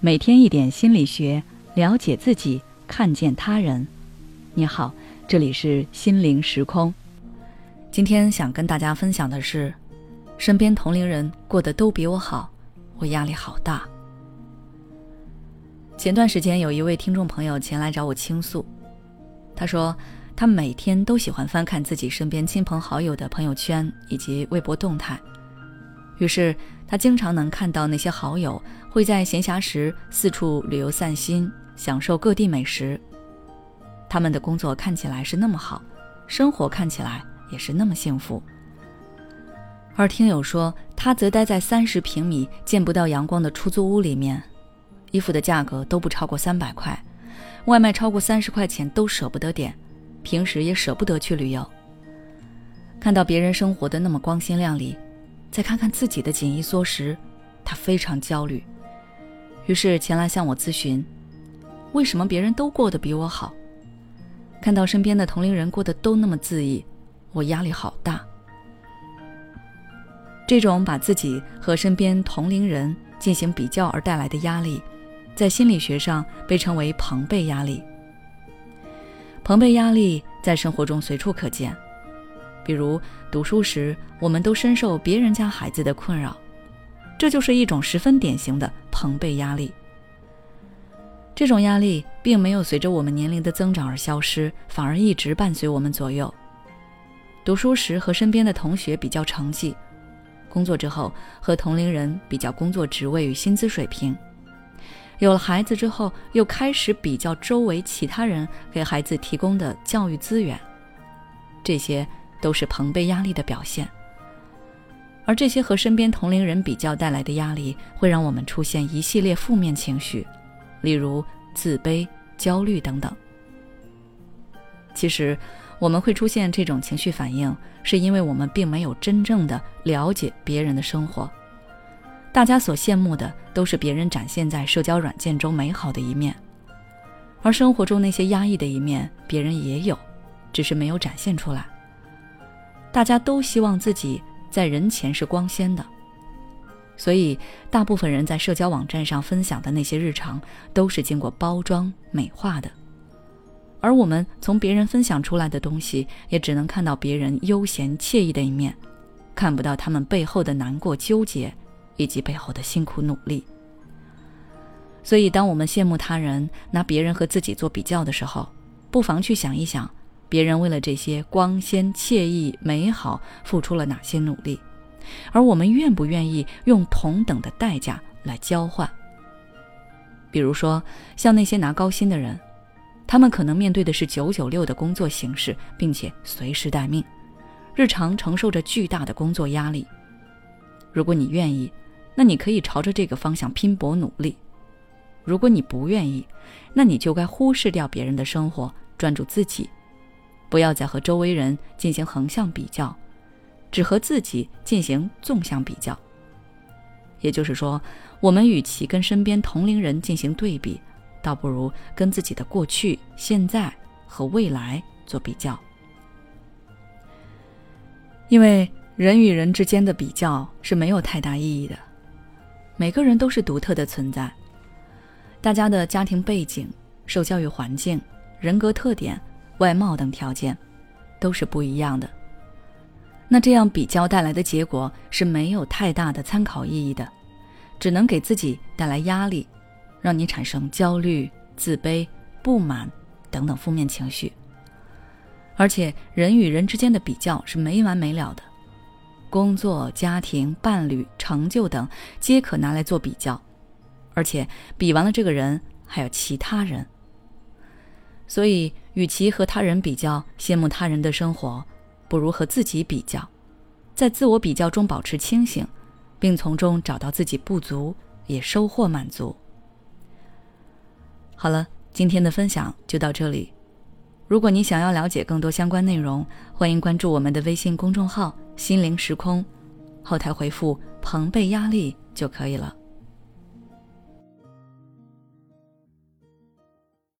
每天一点心理学，了解自己，看见他人。你好，这里是心灵时空。今天想跟大家分享的是，身边同龄人过得都比我好，我压力好大。前段时间有一位听众朋友前来找我倾诉，他说他每天都喜欢翻看自己身边亲朋好友的朋友圈以及微博动态，于是。他经常能看到那些好友会在闲暇时四处旅游散心，享受各地美食。他们的工作看起来是那么好，生活看起来也是那么幸福。而听友说，他则待在三十平米见不到阳光的出租屋里面，衣服的价格都不超过三百块，外卖超过三十块钱都舍不得点，平时也舍不得去旅游。看到别人生活的那么光鲜亮丽。再看看自己的紧衣缩食，他非常焦虑，于是前来向我咨询：为什么别人都过得比我好？看到身边的同龄人过得都那么恣意，我压力好大。这种把自己和身边同龄人进行比较而带来的压力，在心理学上被称为朋辈压力。朋辈压力在生活中随处可见。比如读书时，我们都深受别人家孩子的困扰，这就是一种十分典型的朋辈压力。这种压力并没有随着我们年龄的增长而消失，反而一直伴随我们左右。读书时和身边的同学比较成绩，工作之后和同龄人比较工作职位与薪资水平，有了孩子之后又开始比较周围其他人给孩子提供的教育资源，这些。都是朋辈压力的表现，而这些和身边同龄人比较带来的压力，会让我们出现一系列负面情绪，例如自卑、焦虑等等。其实，我们会出现这种情绪反应，是因为我们并没有真正的了解别人的生活。大家所羡慕的都是别人展现在社交软件中美好的一面，而生活中那些压抑的一面，别人也有，只是没有展现出来。大家都希望自己在人前是光鲜的，所以大部分人在社交网站上分享的那些日常都是经过包装美化的，而我们从别人分享出来的东西，也只能看到别人悠闲惬意的一面，看不到他们背后的难过、纠结以及背后的辛苦努力。所以，当我们羡慕他人，拿别人和自己做比较的时候，不妨去想一想。别人为了这些光鲜、惬意、美好付出了哪些努力，而我们愿不愿意用同等的代价来交换？比如说，像那些拿高薪的人，他们可能面对的是九九六的工作形式，并且随时待命，日常承受着巨大的工作压力。如果你愿意，那你可以朝着这个方向拼搏努力；如果你不愿意，那你就该忽视掉别人的生活，专注自己。不要再和周围人进行横向比较，只和自己进行纵向比较。也就是说，我们与其跟身边同龄人进行对比，倒不如跟自己的过去、现在和未来做比较。因为人与人之间的比较是没有太大意义的，每个人都是独特的存在，大家的家庭背景、受教育环境、人格特点。外貌等条件都是不一样的，那这样比较带来的结果是没有太大的参考意义的，只能给自己带来压力，让你产生焦虑、自卑、不满等等负面情绪。而且人与人之间的比较是没完没了的，工作、家庭、伴侣、成就等皆可拿来做比较，而且比完了这个人，还有其他人。所以，与其和他人比较、羡慕他人的生活，不如和自己比较，在自我比较中保持清醒，并从中找到自己不足，也收获满足。好了，今天的分享就到这里。如果你想要了解更多相关内容，欢迎关注我们的微信公众号“心灵时空”，后台回复“朋辈压力”就可以了。